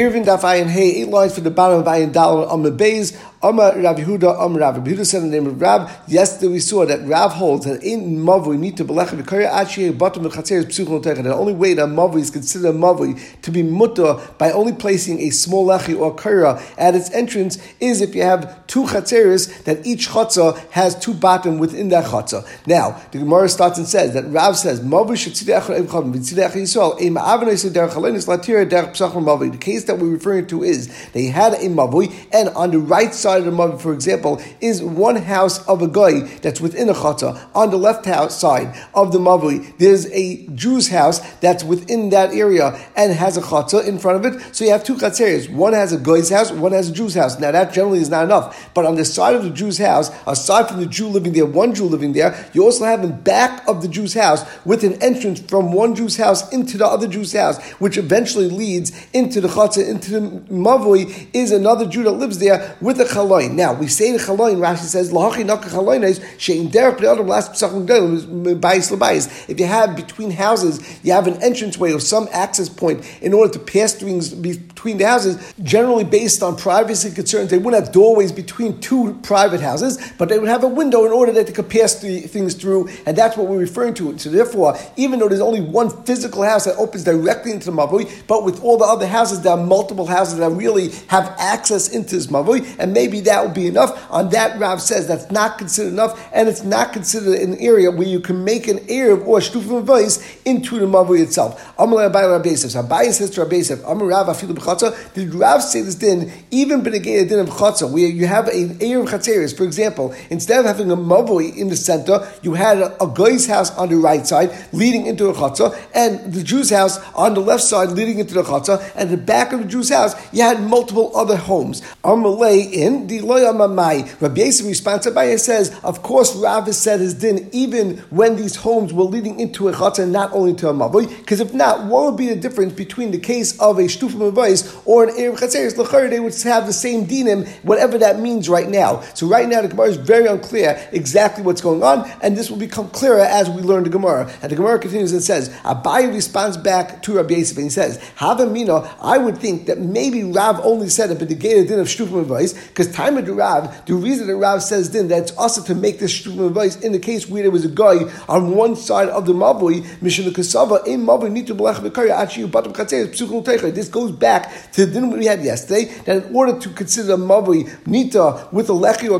Irvin Daf Ayin Hey, eight lines for the bottom of Ayin Dal on the base. Amar Rav Yehuda, Amar Rav Yehuda said the name of Rav. Yesterday we saw that Rav holds that in Mavu we need to belech v'karya achi bottom of chatzer is psuchon The only way that Mavu is considered a Mavu to be mutter by only placing a small lechi or kara at its entrance is if you have two chatzeres that each chatzah has two bottom within that chatzah. Now the Gemara starts and says that Rav says Mavu should tzidei echad evchad v'tzidei echad Yisrael eim avnei sederach halenis latira derech psachon Mavu. The case that we're referring to is they had a Mavu and on the right side of the Mavi, for example, is one house of a guy that's within a chata. On the left side of the Mavi, there's a Jew's house that's within that area and has a chata in front of it. So you have two chatzeres. One has a guy's house, one has a Jew's house. Now that generally is not enough. But on the side of the Jew's house, aside from the Jew living there, one Jew living there, you also have in back of the Jew's house with an entrance from one Jew's house into the other Jew's house, which eventually leads into the chata, into the Mavui, is another Jew that lives there with a chaloin. Now we say the chaloin. Rashi says lahachi naka chaloin is shein derech b'adam last psachim bayis lebayis. If you have between houses, you have an entranceway or some access point in order to pass things between the houses. Generally based on privacy concerns, they wouldn't have doorways between two private houses, but they would have a window in order that they could pass the things through, and that's what we're referring to. So therefore, even though there's only one physical house that opens directly into the mavui, but with all the other houses, there are multiple houses that really have access into this mavui, and maybe that will be enough. On that, Rav says that's not considered enough, and it's not considered an area where you can make an Erev or Shtufim voice into the Mavui itself. Amalei Abai Rabbi Yosef. Abai says to Rabbi Yosef, Rav Afilu B'chatza. Did Rav say this din, even B'negei din of Chatza, where you have an Erev Chatzeris, for example, instead of having a Mavui in the center, you had a, a guy's house on the right side leading into a Chatza, and the Jew's house on the left side leading into the Chatza, and the back of the Jew's house, you had multiple other homes. Amalei in the Loya Mamai. Rabbi Yosef responds, Abaye says, of course, Rav said his din even when these homes were leading into a chatzah and not only to a mavoi, because if not, what would be the difference between the case of a shtufim avais or an erev chatzeres? L'chayr, they would have the same dinim, whatever that means right now. So right now, the Gemara is very unclear exactly what's going on, and this will become clearer as we learn the Gemara. And the Gemara continues and says, Abaye responds back to Rabbi Yosef and he says, Havamina, I would think that maybe Rav only said it, but the gate din of shtufim avais, because time of the Rav, the reason that Rav says then that it's also to make this shturim advice in the case where there was a guy on one side of the mavui, mission kasava in mavui to blech b'karya achi ubatam teicha. This goes back to the din we had yesterday that in order to consider a mavui nita with a lechi or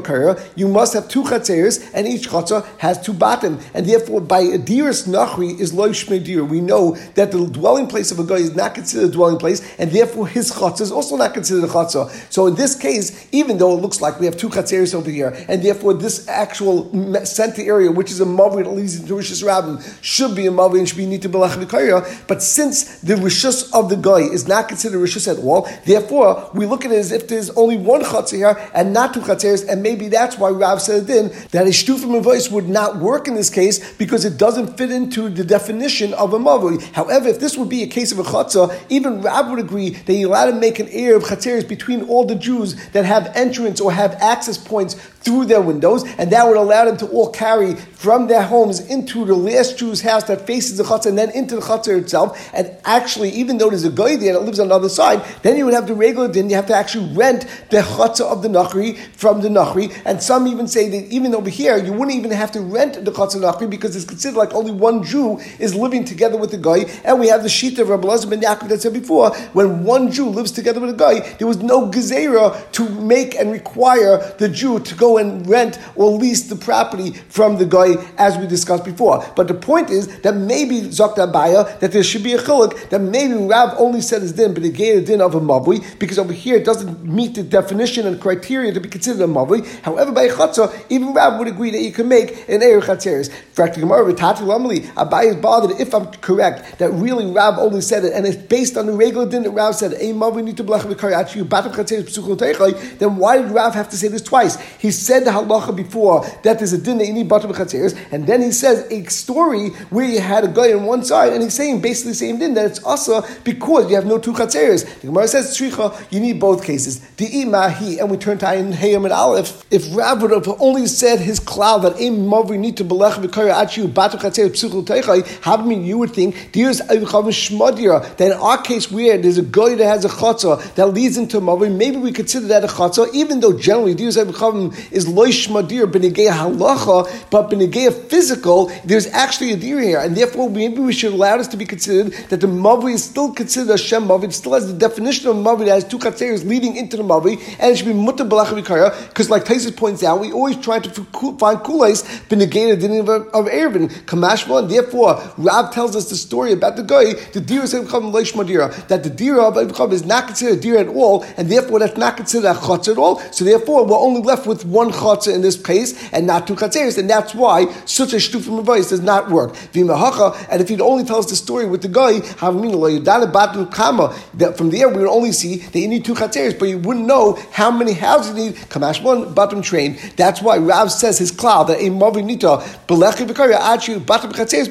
you must have two chatzeres and each chatzah has two bottom, and therefore by a diris nachri is loy dir. We know that the dwelling place of a guy is not considered a dwelling place, and therefore his chatzah is also not considered a chatzah. So in this case, even though it looks like we have two chatzeres over here, and therefore this actual center area, which is a mavi that leads into Rishus Rabbim, should be a mavi and should be nita belach But since the Rishus of the guy is not considered Rishus at all, therefore we look at it as if there's only one chatzir here and not two chatzeres, and maybe that's why Rav said then that a shtufim voice would not work in this case because it doesn't fit into the definition of a mavi. However, if this would be a case of a chatzah, even Rav would agree that you're allowed to make an air of chatzeres between all the Jews that have entrance or have access points through their windows, and that would allow them to all carry from their homes into the last Jew's house that faces the chutzah and then into the chutzah itself. And actually, even though there's a guy there that lives on the other side, then you would have the regular din. You have to actually rent the chutzah of the nachri from the nachri. And some even say that even over here, you wouldn't even have to rent the chutzah nachri because it's considered like only one Jew is living together with the guy. And we have the sheet of Rabbi Lazar ben Yaakov that said before, when one Jew lives together with a guy, there was no gezerah to make and require the Jew to go and rent or lease the property from the guy, as we discussed before. But the point is that maybe Zokta Baya, that there should be a chiluk, that maybe Rav only said his din, but he gave a din of a mavui, because over here it doesn't meet the definition and criteria to be considered a mavui. However, by chatzah, even Rav would agree that you can make an Eir Tati Lamali, Abai is bothered if I'm correct, that really Rav only said it, and it's based on the regular din that Rav said, then why did Rav have to say this twice? He said the halacha before that there's a din that you and then he says a story where you had a guy on one side, and he's saying basically the same din that it's also because you have no two chatzeres. The Gemara says tzricha. You need both cases. The imahi, and we turn to Ayin Hayam and Aleph. If Rav would have only said his cloud that im mavri need to belech v'kara achu batu chatzeres psuchul teichai, how you would think there's that in our case where there's a guy that has a chatzah that leads into a mavri, maybe we consider that a chatzah, even though generally there's a is loish madir b'negei halacha, but b'negei physical, there's actually a deer here, and therefore maybe we should allow this to be considered that the mavri is still considered a shem mavri, it still has the definition of mavri that has two chatzeres leading into the mavri, and it should be mutter b'lacha because like Tosafos points out, we always try to find kulais b'negei the of, of Erevin, kamashma, and therefore Rav tells us the story about the guy, the deer is become loish madira, that the deer of Abraham is not considered a deer at all, and therefore that's not considered a chutz at all. So therefore, we're only left with one chutz in this case and not two chatzeres, and that's why such a shtufim advice does not work. And if he'd only tell us the story with the guy, that from there we would only see that you need two chatzeres, but you wouldn't know how many houses you need. Kamash one bottom train. That's why Rav says his cloud that a mavinita belechi v'karya achu bottom chatzeres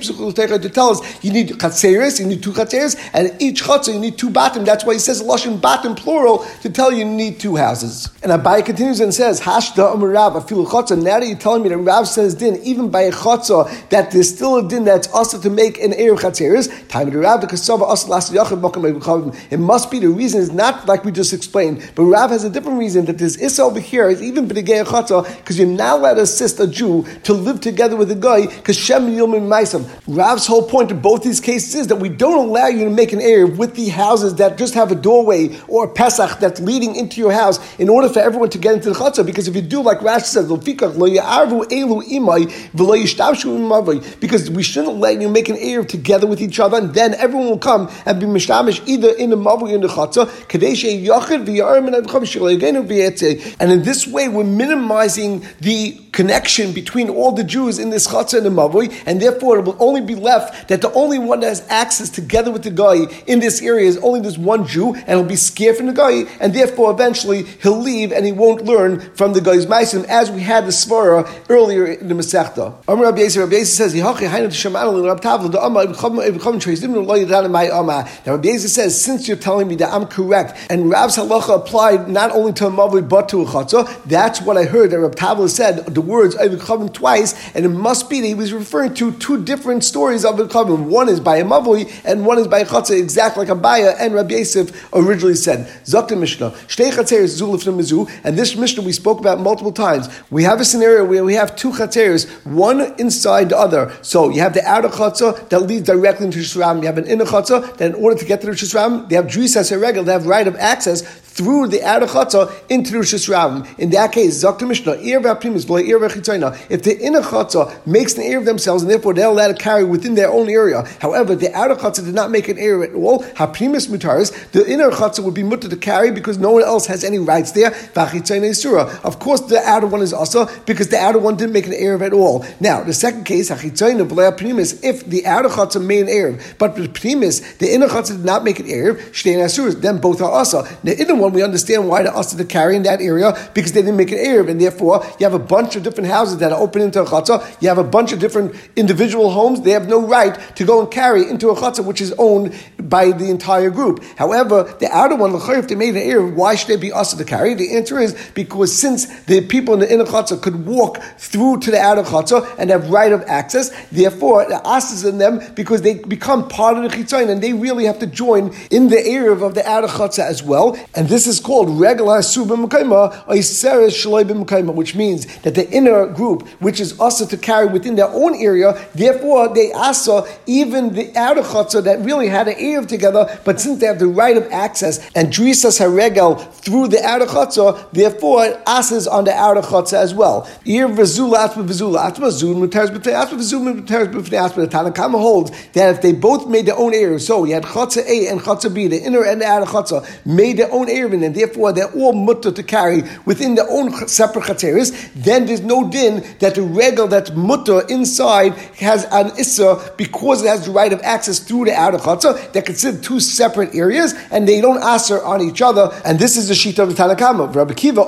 to tell us you need chatzeres, you need two chatzeres, and each chatzah you need two bottom. That's why he says lashon bottom plural to tell you you need two houses. And Abai continues and says hashda amar Rav afilu chatzah. Now that you're telling me that Rav says din even by a chatzah that there's still a din that's also to make an erev chatzeres. Time to Rav the kasava also last It must be the reason is not like we just explained, but Rav has a different reason that this issa over here is even b'negei chatzah because you're not to assist a Jew to live together with a guy because shem yilmin ma'isam. Rav's whole point in both these cases is that we don't allow you to make an erev with the houses that just have a doorway or a pesach that's leading into your house in order for everyone to get into the chatzah. Because if you do, like Rashi says, because we shouldn't let you make an erev together with each other, and then everyone will come and be mishtamish either in the mavri or in the chatzah. And in this way, we're minimizing the connection between all the Jews in this chatzah and the mavui, and therefore it will only be left that the only one that has access together with the guy in this area is only this one Jew, and he'll be scared from the guy, and therefore eventually he'll leave and he won't learn from the guy's ma'asim, as we had the svara earlier in the Masechta. Amr Rabbi Yisrael, Rabbi Yisrael says, Now Rabbi Yisrael says, since you're telling me that I'm correct, and Rab's halacha applied not only to a mavui but to a chatzah, that's what I heard that Rabbi Tavla said. The words Eiv twice, and it must be that he was referring to two different stories of Eiv One is by a and one is by a Chatzah, exactly like Abaya and Rabbi Yosef originally said. Zakta Mishnah, Shtei Chatzeres Zulif Mizu, and this Mishnah we spoke about multiple times. We have a scenario where we have two Chatzeres, one inside the other. So you have the outer Chatzah that leads directly into Shusram. You have an inner Chatzah that in order to get to the Shusram, they have Drisas Regel, they have right of access through the outer Chatzah into the Shusram. In that case, Zakta Mishnah, if the inner chatzah makes an area of themselves, and therefore they're allowed to carry within their own area. However, the outer chatzah did not make an area at all. Haprimis mutaris, the inner chatzah would be mutter to carry because no one else has any rights there. Of course, the outer one is also because the outer one didn't make an area at all. Now, the second case, if the outer chatzah made an area, but the primis, the inner chatzah did not make an area, then both are also. The inner one, we understand why the asa to carry in that area because they didn't make an area, and therefore you have a bunch of different houses that are open into a chatzah. You have a bunch of different individual homes. They have no right to go and carry into a chatzah which is owned by the entire group. However, the outer one, if they made an error, why should they be asked to carry? The answer is because since the people in the inner chatzah could walk through to the outer chatzah and have right of access, therefore the asas in them because they become part of the chitzayin and they really have to join in the area of the outer chatzah as well. And this is called regular subim which means that the inner group, which is also to carry within their own area, therefore they also, even the outer chutzah that really had an area together, but since they have the right of access and drisas haregel through the outer chutzah, therefore it asses on the outer chutzah as well. Ir v'zula atma v'zula atma zun muters b'tei atma v'zun muters b'tei atma. The Tanakama holds that if they both made their own area, so you had chutzah A and chutzah B, the inner and the outer chutzah, made their own area And therefore they're all mutter to carry within their own separate chatzeris, then there's no din that the regal that's mutter inside has an issa because it has the right of access through the outer chatzah. They're considered two separate areas, and they don't answer on each other. And this is the sheet of the Tanakama. Rabbi Kiva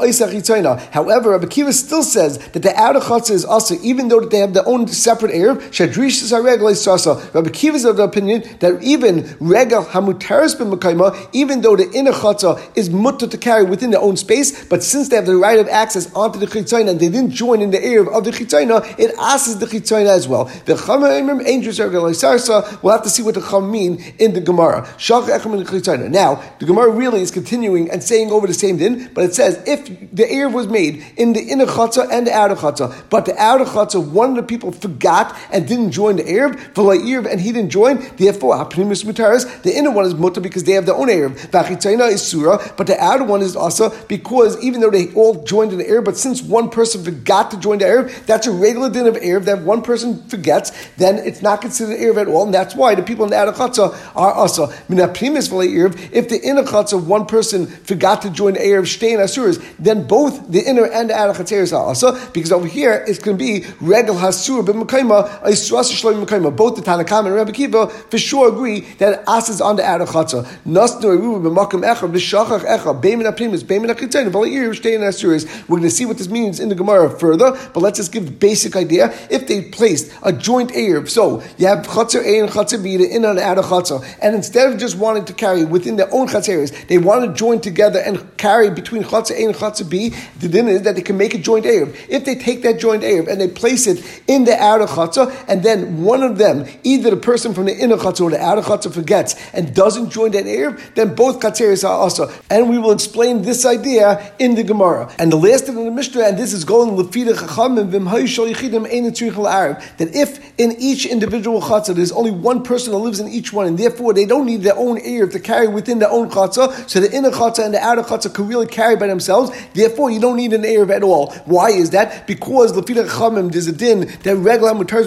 However, Rabbi Kiva still says that the outer chatzah is also, even though they have their own separate area, shadrish is Rabbi Kiva is of the opinion that even regal hamutaris b'mekayma, even though the inner chatzah is mutter to carry within their own space, but since they have the right of access onto the chitzayna and they didn't join in the erev of the chitzayna, it asks the chitzayna as well. The chama angels are We'll have to see what the chum mean in the Gemara. Now, the Gemara really is continuing and saying over the same din, but it says if the erev was made in the inner chatzah and the outer chatzah, but the outer chatzah, one of the people forgot and didn't join the erev, and he didn't join, therefore, the inner one is mutter because they have their own erev. Vachitzayna is surah, but the outer one is also because even though they all joined in the erev, but since one person forgot to join the erev, that's a regular din of erev. That one person forgets, then it's not considered erev at all, and that's why the people in the outer chatzah are also. If the inner chatzah one person forgot to join the erev shtein asuras, then both the inner and the outer chatzah are also because over here it's going to be regal hasur b'mekayma isras shloim mekayma. Both the Tanakam and Rabbi Kiva for sure agree that as is on the outer echad b'shachach echad beimin aprimis beimin achitzayim v'al erev shtein asuras. We're going to see what this means in the Gemara further, but let's just give the basic idea. If they placed a joint erev, so you have chatzah A and chatzah B, inner and outer chatzah, and instead of just wanting to carry within their own chatzeres, they want to join together and carry between chatzah A and chatzah B. The din is that they can make a joint erev. If they take that joint erev and they place it in the outer chatzah, and then one of them, either the person from the inner chatzah or the outer chatzah forgets and doesn't join that erev, then both chatzeres are also. And we will explain this idea in the Gemara. And the last thing in the Mishnah, and this is going lefida chachamim that if in each individual chatzah there's only one person that lives in each one, and therefore they don't need their own erev to carry within their own chatzah, so the inner chatzah and the outer chatzah can really carry by themselves. Therefore, you don't need an erev at all. Why is that? Because lefida chachamim there's a din that regular mutar.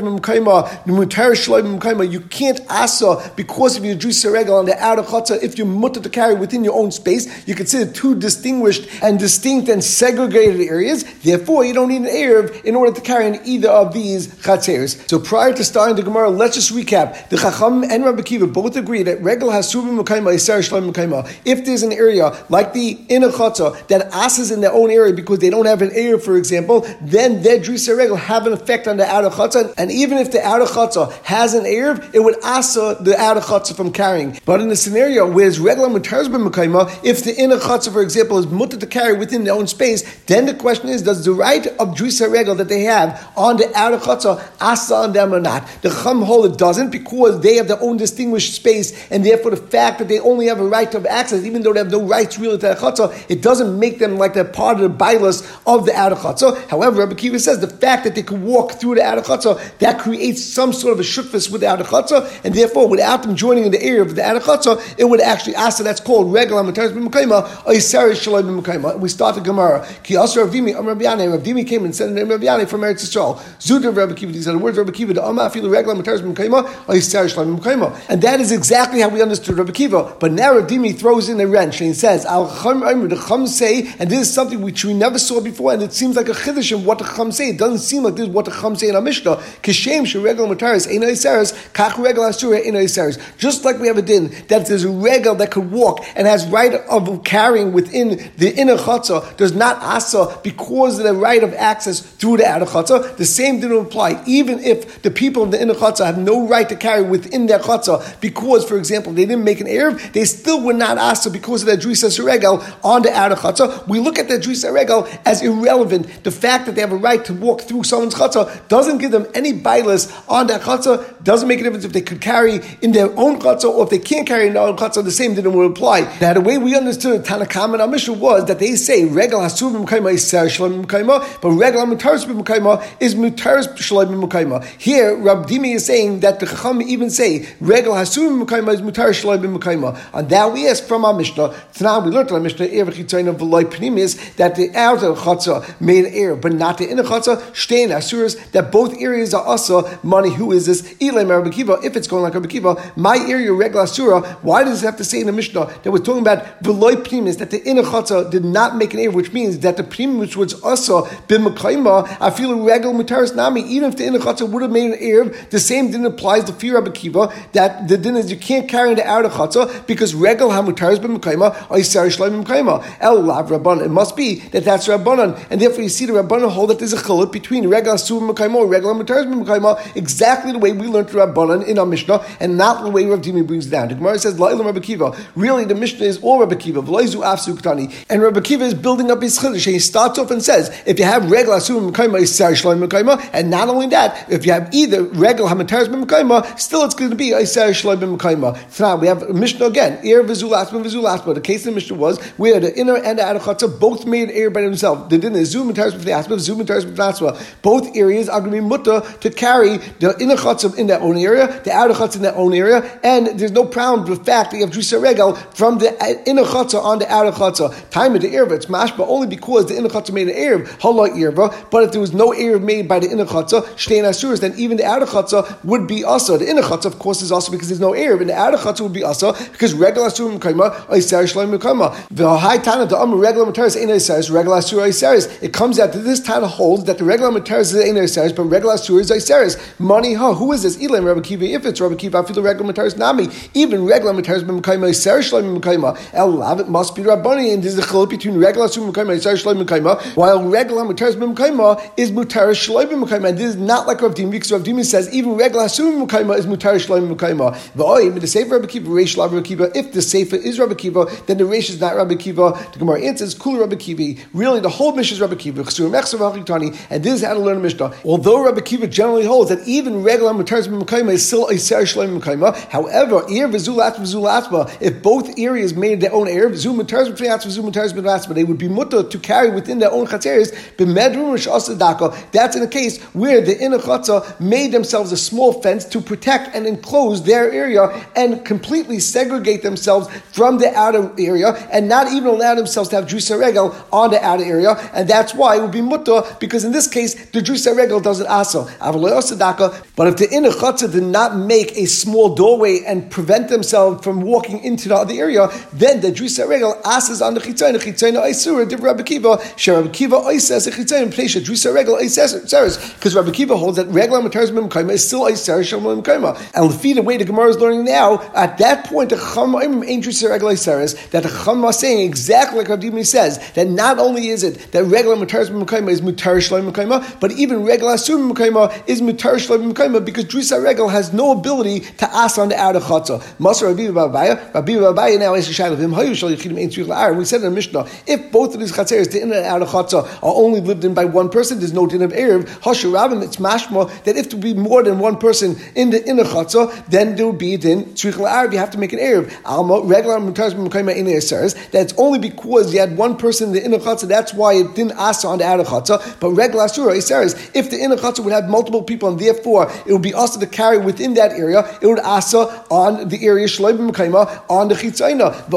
You can't asa because of your juice regal on the outer chatzah. If you mutter to carry within your own space, you consider two distinguished and distinct and segregated areas. Therefore, you don't need an erev in order to carry in either of these chatzeres. So prior to starting the Gemara, let's just recap. The Chacham and Rabbi Kiva both agree that regal has subim mukayma iser shloim mukayma. If there's an area like the inner chatzah that asks in their own area because they don't have an erev, for example, then their drisa regal have an effect on the outer chatzah. And even if the outer chatzah has an erev, it would asa the outer chatzah from carrying. But in the scenario where it's regular mutars mukayma, if the inner chatzah, for example, is mutter to carry within their own space, then the question is, does the right of drisa regal that they have on the outer chatzah asa on them or not? The chum hold it doesn't because they have their own distinguished space, and therefore the fact that they only have a right of access, even though they have no rights really to the chatzah, it doesn't make them like they're part of the bailus of the outer chatzah. However, Rabbi Kiva says the fact that they can walk through the outer chatzah, that creates some sort of a shutfus with the outer chatzah, and therefore without them joining in the area of the outer chatzah, it would actually asa that's called regular mataris b'mukayma shalom b'mukayma. We start the Gemara. Ki also Rav Dimi, Rav Dimi came and said Rav Yana from Eretz Yisrael. Zuda Rabbi Kiva, these are the words of Rabbi Kiva, Amma afilu regular mataris b'mukayma or isari shalom b'mukayma. And that is exactly how we understood Rabbi Kiva. But now Rav Dimi throws in a wrench and he says, Al Chum the Chum say, and this is something which we never saw before, and it seems like a chiddush in what the Chum say. It doesn't seem like this is what the Chum say in our Mishnah. Kishem sheregel mataris ein iseres, kach regel asura ein. Just like we have a din that there's a regel that could walk and has right of carrying within the inner chatzah, does not asa because of the right of access through the outer chatzah. The same didn't apply, even if the people in the inner chatzah have no right to carry within their chatzah because, for example, they didn't make an erev, they still would not asa because of that drisa regel on the outer chatzah. We look at that drisa regel as irrelevant. The fact that they have a right to walk through someone's chatzah doesn't give them any bias on that chatzah. Doesn't make a difference if they could carry in their own chatzah or if they can't carry in their own chatzah. The same didn't apply. Now, the way we understood the Tanakam and our mission was that they say regal hasuvim kaima is ser shalom but regal mutaris kaima is mutaris shalom kaima. Here, Rab Dimi is saying that the Chacham even say regal hasuvim kaima is mutaris shalom kaima. And that we ask from our Mishnah. Now we learned from our Mishnah Erechitzayin v'loy pnim is that the outer chatzah made air, but not the inner chatzah. Shtein asuras that both areas are also money. Who is this? Ilay Rabbi If it's going like Rabbi my area regal asura. Why does it have to say in the Mishnah that we're talking about Veloy primis, that the inner chotza did not make an air, which means that the which was also b'mekayma, I feel a regal mutaris nami, even if the inner chotza would have made an air, the same din applies to fear Kiva, that the din is you can't carry the outer chotza because regal hamutaris b'mekayma, or yisar shloim. El lav rabban. It must be that that's rabbanon, and therefore you see the rabbanon hold that there's a chiluk between regal asur b'mekayma, regal hamutaris b'mekayma, exactly the way we learned the rabbanon in our Mishnah, and not the way Rav Dimi brings it down. The Gemara says, La'ilam Rabbi. Really, the Mishnah is all Rabbi Kiva. And Rabbi Kiva is building up his chiddush. He starts off and says, if you have regal asur mekayma, shloim and not only that, if you have either regal hamataris mekayma, still it's going to be isar shloim mekayma. Now we have Mishnah again. Ir vizulasma vizulasma. The case of the Mishnah was where the inner and the outer chatzah both made air by themselves. The din is zoom and taris b'fnasma, zoom and taris b'fnasma. Both areas are going to be mutta to carry the inner chatzah in their own area, the outer chatzah in their own area, and there's no problem with the fact that you have drusa regal from the uh, inner chatzah on the outer chatzah. Time of the irva, it's mashba only because the inner chatzah made an irv, hala irva. But if there was no irv made by the inner chatzah, shtein asuras, then even the outer chatzah would be also. The inner chatzah, of course, is also because there's no irv, and the outer chatzah would be also because regular asurim kaima oiser shloim kaima. The high of the um regular materis ain't oiseris, regular asur oiseris. It comes out that this time holds that the regular materis is ain't oiseris, but regular asur is oiseris. Money, huh? Who is this? Elam Rabbi Kiva. If it's Rabbi Kiva, I feel the regular materis nami. Even regular materis b'mkaima oiser shloim kaima. El lav it must be Rabbani, and there's a chiluk between regular asur kaima oiser shloim kaima, while regular materis b'mkaima is mutaris shloim kaima. And this is not like Rav Dimi because Rav Dimi says even regular asur kaima is mutaris shloim kaima. V'oi, the Sefer Rabbi Kiva, Reish Lav Rabbi Kiva. If the Sefer is Rabbi Kiva, then the Reish is not Rabbi Kiva. The Gemara answers, Kul Rabbi Kiva. Really, the whole Mishnah is Rabbi Kiva. And this is how to learn a Mishnah. Although Rabbi Kiva generally holds that even regular Mutaris B'Mekayma is still a Ser Shloim Mekayma, however, if both areas made their own they would be mutter to carry within their own Rishas That's in a case where the inner Chatzah made themselves a small fence to protect and enclose their area and completely segregate themselves from the outer area and not even allow themselves to have Drusa Regel on the outer area. And that's why it would be Mutta, because in this case, the Drusa Regel doesn't also. But if the inner Chatzah did not make a small doorway and prevent themselves from walking into the other area, then the Drusa Regel asks on the Chitzayin, Chitzayin Aisura, Div Rabbi Kiva, Sheh Rabbi Kiva Oises, Chitzayin, Pnei Drusa Regel Oises, because Rabbi Kiva holds that Regel Mataris Mimkaima is still Oises Shalom Mimkaima. And the way the Gemara is learning now, at that point, the Chama ain't Drusa Regel Oises, that the Chama saying exactly like Rabbi says, that not only is it that regular Mataris Mimkaima is Mutar Shalom Mimkaima, but even regular Asur Mimkaima is Mutar Shalom Mimkaima because Drusa Regel has no ability to ask on the outer Chatzah. Masar Rabbi Babaya, Rabbi Babaya now is a shadow of him, We said in the Mishnah, if both of these Chatzeres, the inner and outer Chatzah, are only lived in by one person, there's no din of Erev. Hashu Rabin, it's mashma that if there be more than one person in the inner Chatzah, then there would be a din Tzrich La'ar, you have to make an Erev. Alma, regular that's only because you had one person in the inner Chatzah, that's why it didn't ask on the outer Chatzah, but regular Asura, says if the inner Chatzah would have multiple people and therefore it would be also to carry within that area, it would asa on the area Shloim on the Chitzayna.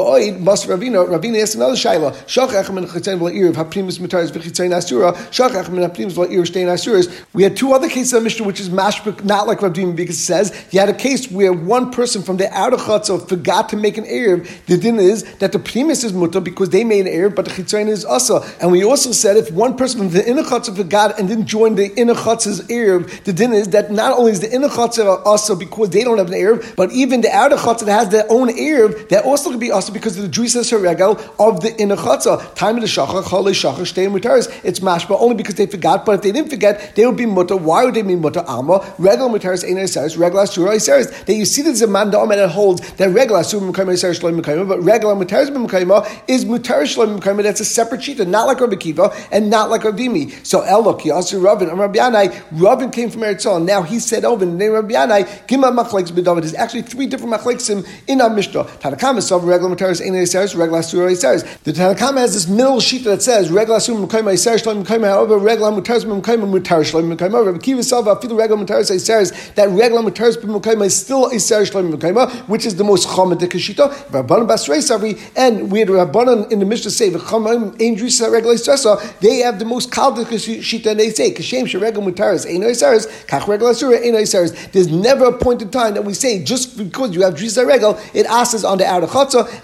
Ravina, Ravina another Shachach min Chitzayn v'la'ir, Haprimus Mataris v'Chitzayna Asura, Shachach min Haprimus v'la'ir Shtein Asuras. We had two other cases of Mishnah which is mashbuk, not like Ravina, because it says you had a case where one person from the outer Chatzah forgot to make an Erev. The din is that the Primus is mutter because they made an Erev, but the Chitzayn is asa. And we also said if one person from the inner Chatzah forgot and didn't join the inner Chatzah's Erev, the din is that not only is the inner Chatzah also because they don't have an Erev, but even the outer Chatzah that has their own Erev, that also could be also because of the Druisa Regel of the inner Chatzah. Time of the Shachar, Chale Shachar, Shtei Mutaris. It's mashba only because they forgot, but if they didn't forget, they would be mutter. Why would they be mutter? Alma, Regel Mutaris, Ein Esaris, Regel Asura Esaris. That you see there's a man that holds that Regel Asura Mekaima Esaris Shloim Mekaima, but Regel Mutaris Mekaima is Mutaris Shloim Mekaima. That's a separate cheetah, not like Rabbi Kiva and not like Rabbi So Elok, Yasir Ravin, and Rabbi Yanai, Ravin came from Eretz Now he said over the name of Rabbi Yanai, Gimel Machlekes B'David. There's actually three different Machlekes in our Mishnah. Tanakama saw Regel Mutaris Ein The Tanakama has this middle sheet that says Regel Asura Mekaima Esaris Shloim Mekaima. However, Regel Mutaris Mekaima Mutaris Shloim Mekaima. Rabbi Kiva saw Afilu Regel Mutaris Esaris that Regel Mutaris is still Esaris Shloim Mekaima, which is the most Basrei Savri, and we had Rabbanan in the Mishnah say V'Chomim Ein Drisa Regel Esaris. They have the most Kaldik Kashita, and they say Kashem Sheregel Mutaris Ein Esaris Kach Regel Asura Ein Esaris. There's never a point in time that we say just because you have Drisa Regel, it asks on the outer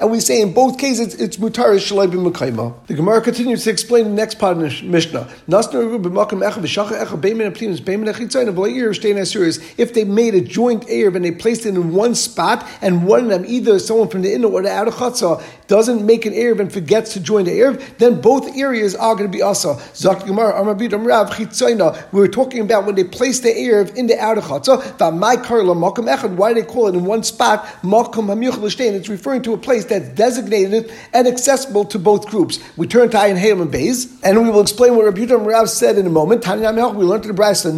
and we say in both cases, it's mutar shalai b'mekayma. The Gemara continues to explain the next part of the Mishnah. If they made a joint Erev and they placed it in one spot, and one of them, either someone from the inner or the outer Chatzah, doesn't make an Erev and forgets to join the Erev, then both areas are going to be Asa. We were talking about when they place the Erev in the outer Chatzah, why do they call it in one spot, it's referring to a place that's designated and accessible to both groups. We turn to Ayin Hail and Beis, and we will explain what Rabbi Yudah Rav said in a moment. We learned to the Brisa,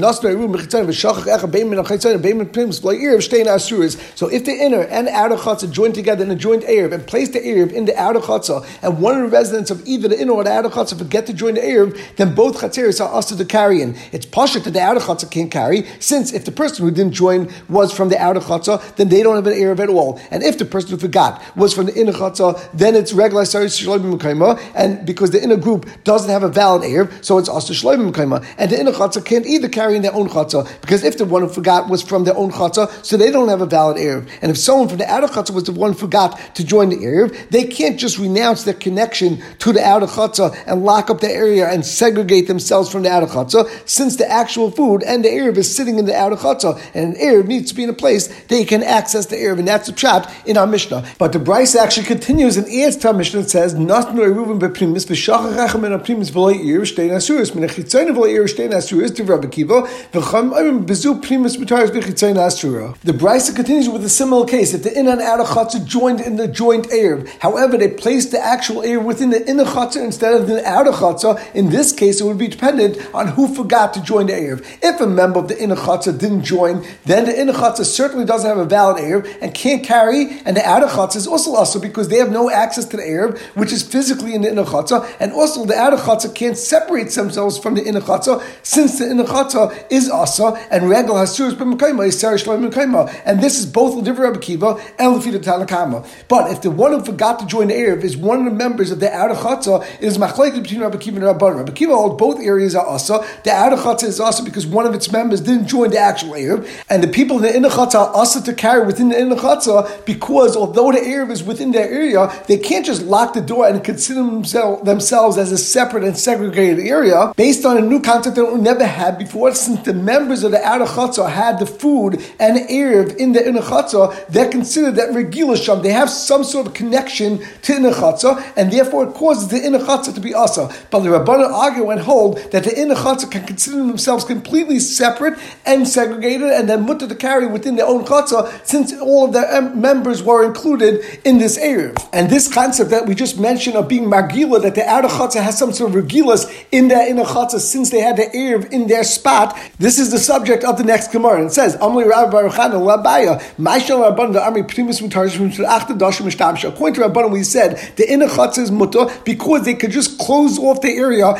So if the inner and outer chutzah join together in a joint Erev and place the Erev in the outer chutzah, and one of the residents of either the inner or the outer chutzah forget to join the Erev, then both chatzeris are asked to carry in. It's pashut that the outer chutzah can't carry, since if the person who didn't join was from the outer chutzah, then they don't have an Erev at all. And if the person who forgot was from the inner chutzah, then it's regular and because the inner group doesn't have a valid Erev, so it's also shloimim kaima. And the inner chatzah can't either carry in their own chatzah, because if the one who forgot was from their own chatzah, so they don't have a valid Erev. And if someone from the outer chatzah was the one who forgot to join the Erev, they can't just renounce their connection to the outer chatzah and lock up the area and segregate themselves from the outer chatzah, since the actual food and the Erev is sitting in the outer chatzah, and an Erev needs to be in a place they can access the Erev, and that's a trap in our Mishnah. But the Braisa actually continues adds to our Mishnah and says, Not aprimis v'loy ir, min v'loy ir, bezu asura. The Braisa continues with a similar case. If the in and outer chatzah joined in the joint Erev, however, they placed the actual Erev within the inner chatzah instead of the outer chatzah, in this case, it would be dependent on who forgot to join the Erev. If a member of the inner chatzah didn't join, then the inner chatzah certainly doesn't have a valid Erev and can't carry, and the outer chatzah is also also because they have no access to the Arab, which is physically in the inner chatzah, and also the outer chatzah can't separate themselves from the inner chatzah, since the inner chatzah is asa, and regal hasur is b'mekayma, sarish and this is both the Rabbi Kiva and Lefida Tanakama. But if the one who forgot to join the Arab is one of the members of the outer chatzah, it is machlekes between Rabbi Kiva and Rabban. Rabbi Kiva holds both areas are asa. The outer chatzah is asa because one of its members didn't join the actual Arab, and the people in the inner chatzah are asa to carry within the inner chatzah because although the Arab is within their area, they can't just lock the door and consider themselves, as a separate and segregated area based on a new concept that we never had before. Since the members of the outer chatzah had the food and erev in the inner chatzah, they're considered that regular sham. They have some sort of connection to inner chatzah, and therefore it causes the inner chatzah to be asa. But the Rabbanan argue and hold that the inner chatzah can consider themselves completely separate and segregated, and then mutter to carry within their own chatzah, since all of their members were included in this erev. And this concept that we just mentioned of being magila, that the outer chatzah has some sort of regilas in their inner chatzah, since they had the erev in their spot. This is the subject of the next Gemara. And it says, Amli Rabbi Baruch Labaya, Maishal Rabban, the army primus mutarishim achta dashim mishtamsha. According to Rabban, we said the inner chatzah is mutter because they could just close off the area,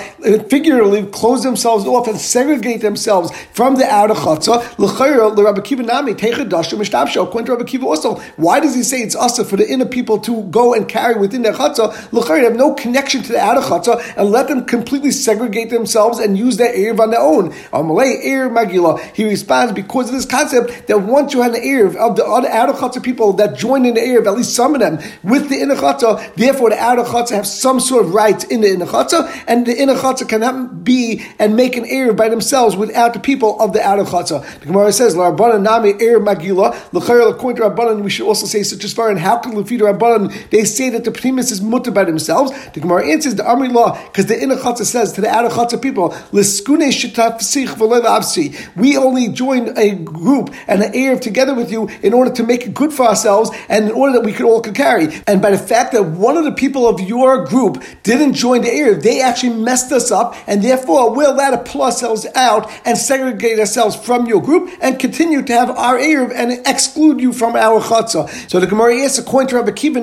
figuratively close themselves off and segregate themselves from the outer chatzah. L'chayra, the Kiva Nami, teicha dashim mishtamsha. According to Rabbi Kiva also, why does he say it's also for the inner people to go and carry within their chatzah? L'chayra, have no connection to the outer chatzah and let them completely segregate themselves and use their erev on their own. Amalei erev magila. He responds because of this concept that once you have an erev of the other outer chatzah people that join in the erev, at least some of them with the inner chatzah, therefore the outer chatzah have some sort of rights in the inner chatzah, and the inner chatzah cannot be and make an erev by themselves without the people of the outer chatzah. The Gemara says, "La Rabbanan nami erev magila." L'chayr according to Rabbanan, we should also say such as far. And how can Lefid Rabbanan they say that the primus is mutter by themselves? The Gemara answers the Army law because the inner chatzah says to the outer chatzah people, "L'skune shitaf sich We only join a group and an erev together with you in order to make it good for ourselves and in order that we could all could carry. And by the fact that one of the people of your group didn't join the erev, they actually messed us up, and therefore we're allowed to pull ourselves out and segregate ourselves from your group and continue to have our erev and exclude you from our chatzah. So the Gemara asks, according to Rabbi Kiva,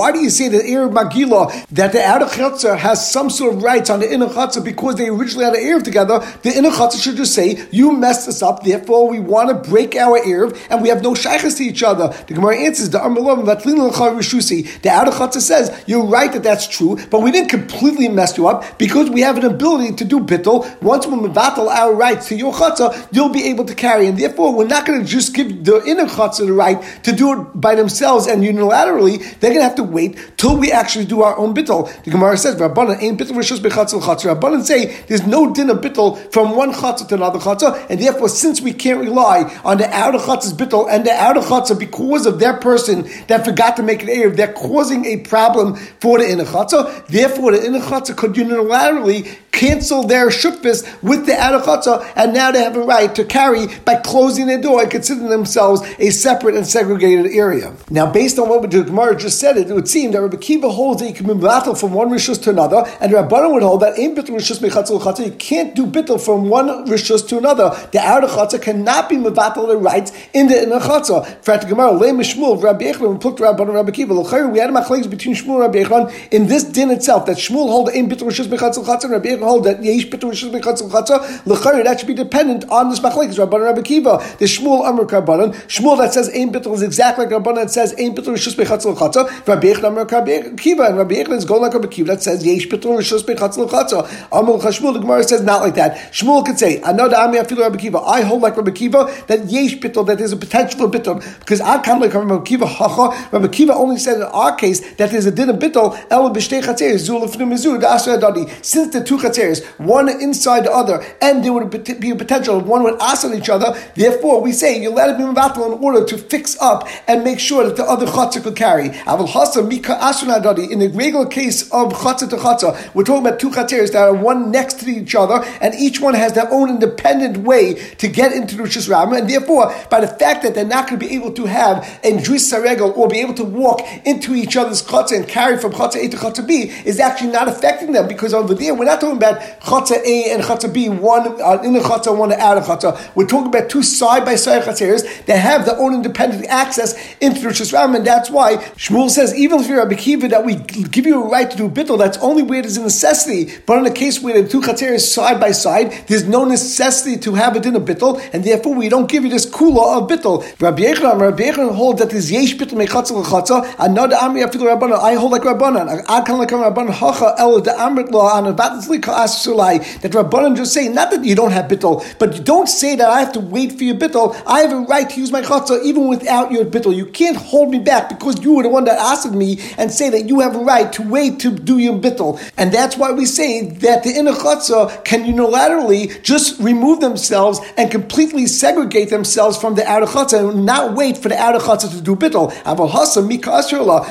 Why do you say that erev magila that the outer chatzah has some sort of rights on the inner chatzah because they originally had an erev together? The inner chatzah should just say, "You messed us up, therefore we want to break our erev and we have no shaykhs to each other." The Gemara answers, "The The outer chatzah says you're right that that's true, but we didn't completely mess you up because we have an ability to do bittel. Once we battle our rights to your chatzah, you'll be able to carry, and therefore we're not going to just give the inner chatzah the right to do it by themselves and unilaterally, they're going to have to wait till we actually do our own bittel. The Gemara says, Rabbanan ain't bittel rishus bechatzel chatzah. Rabbanan say there's no din of bittel from one chatzah to another chatzah, and therefore, since we can't rely on the outer chatzah's bittel and the outer chatzah because of their person that forgot to make an Erev, they're causing a problem for the inner chatzah. Therefore, the inner chatzah could unilaterally cancel their shukvis with the outer chatzah, and now they have a right to carry by closing their door and considering themselves a separate and segregated area. Now, based on what the Gemara just said, it would seem that Rabbi Kiva holds that you can be battle from one rishus to another, and Rabbanan would hold that in bittul rishus mechatzel chatzah. You can't do bittul from one rishus to another. The outer chatzah cannot be mevatel the rights in the inner chatzah. For the Gemara, le mishmul Rabbi and Plukta Rabbanan Rabbi Kiva. We had a machlekes between Shmuel and Rabbi Yochanan in this din itself that Shmuel hold ain't bittul rishus mechatzel chatzah, and Rabbi Yochanan hold that yesh bittul rishus mechatzel chatzah. L'chayr that should be dependent on this machlekes Rabbanan Rabbi Kiva. The Shmuel Amr Rabbanan. Shmuel that says ain't bittul is exactly like Rabbanan says ain't bittul rishus mechatzel chatzah. Rabbi Yochanan Amr Rabbi Kiva and Rabbi Yochanan is going like Rabbi Kiva that says yesh bittul rishus mechatzel chatzah. Amr Shmuel the Gemara says not like that. Shmuel could say another Ami Afilu Rabbi Kiva. I hold like Rabbi Kiva that yesh bittul that there's a potential for bittul because I come like Rabbi Kiva hacha. Rabbi Kiva only said in our case that there's a din of bittul el b'shtei chatzeres zul ifnu mizu da'asra adadi. Since the two chatzeres, one inside the other, and there would be a potential of one would ask on each other. Therefore, we say you let it be mevatel in order to fix up and make sure that the other chatzah could carry. In the regular case of chatzah to chatzah, we're talking about two chatzeres that are one next to each other, and each one has their own independent way to get into the Rishis and therefore, by the fact that they're not going to be able to have a Dris Saregel or be able to walk into each other's chatzah and carry from chatzah A to chatzah B, is actually not affecting them because over there we're not talking about chatzah A and chatzah B, one uh, in the chatzah, one out of chatzah. We're talking about two side by side chatzeres that have their own independent access into the Rama, and that's why Shmuel says even if you're a Bekiva that we give you a right to do bittul, that's only where it is a necessity. But in the case where the two chatzeres side by side, there's no necessity to have it in a bittul, and therefore we don't give you this kula of bittul. Rabbi Yochanan, Rabbi Yochanan hold that there's yesh bittul mechatzel lechatza, another amri afilu rabbanan. I hold like rabbanan. I can like rabbanan hacha el the amrit law and abatzli ka'as That rabbanan just say not that you don't have bittul, but you don't say that I have to wait for your bittul. I have a right to use my chatzah even without your bittul. You can't hold me back because you were the one that asked me and say that you have a right to wait to do your bittul. And that's why we say that the inner chatzah can unilaterally just remove themselves and completely segregate themselves from the outer chatzah and not wait for the outer chatzah to do bittul. Aval hasa mika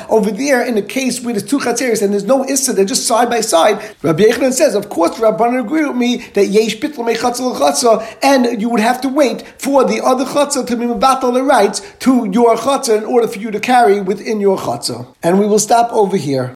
over there in the case where there's two chatzeres and there's no issa, they're just side by side. Rabbi Yochanan says, of course, Rabbanan agree with me that yesh bittul mechatzah chatzah, and you would have to wait for the other chatzah to be battle the rights to your chatzah in order for you to carry within your chatzah. And we will stop over here.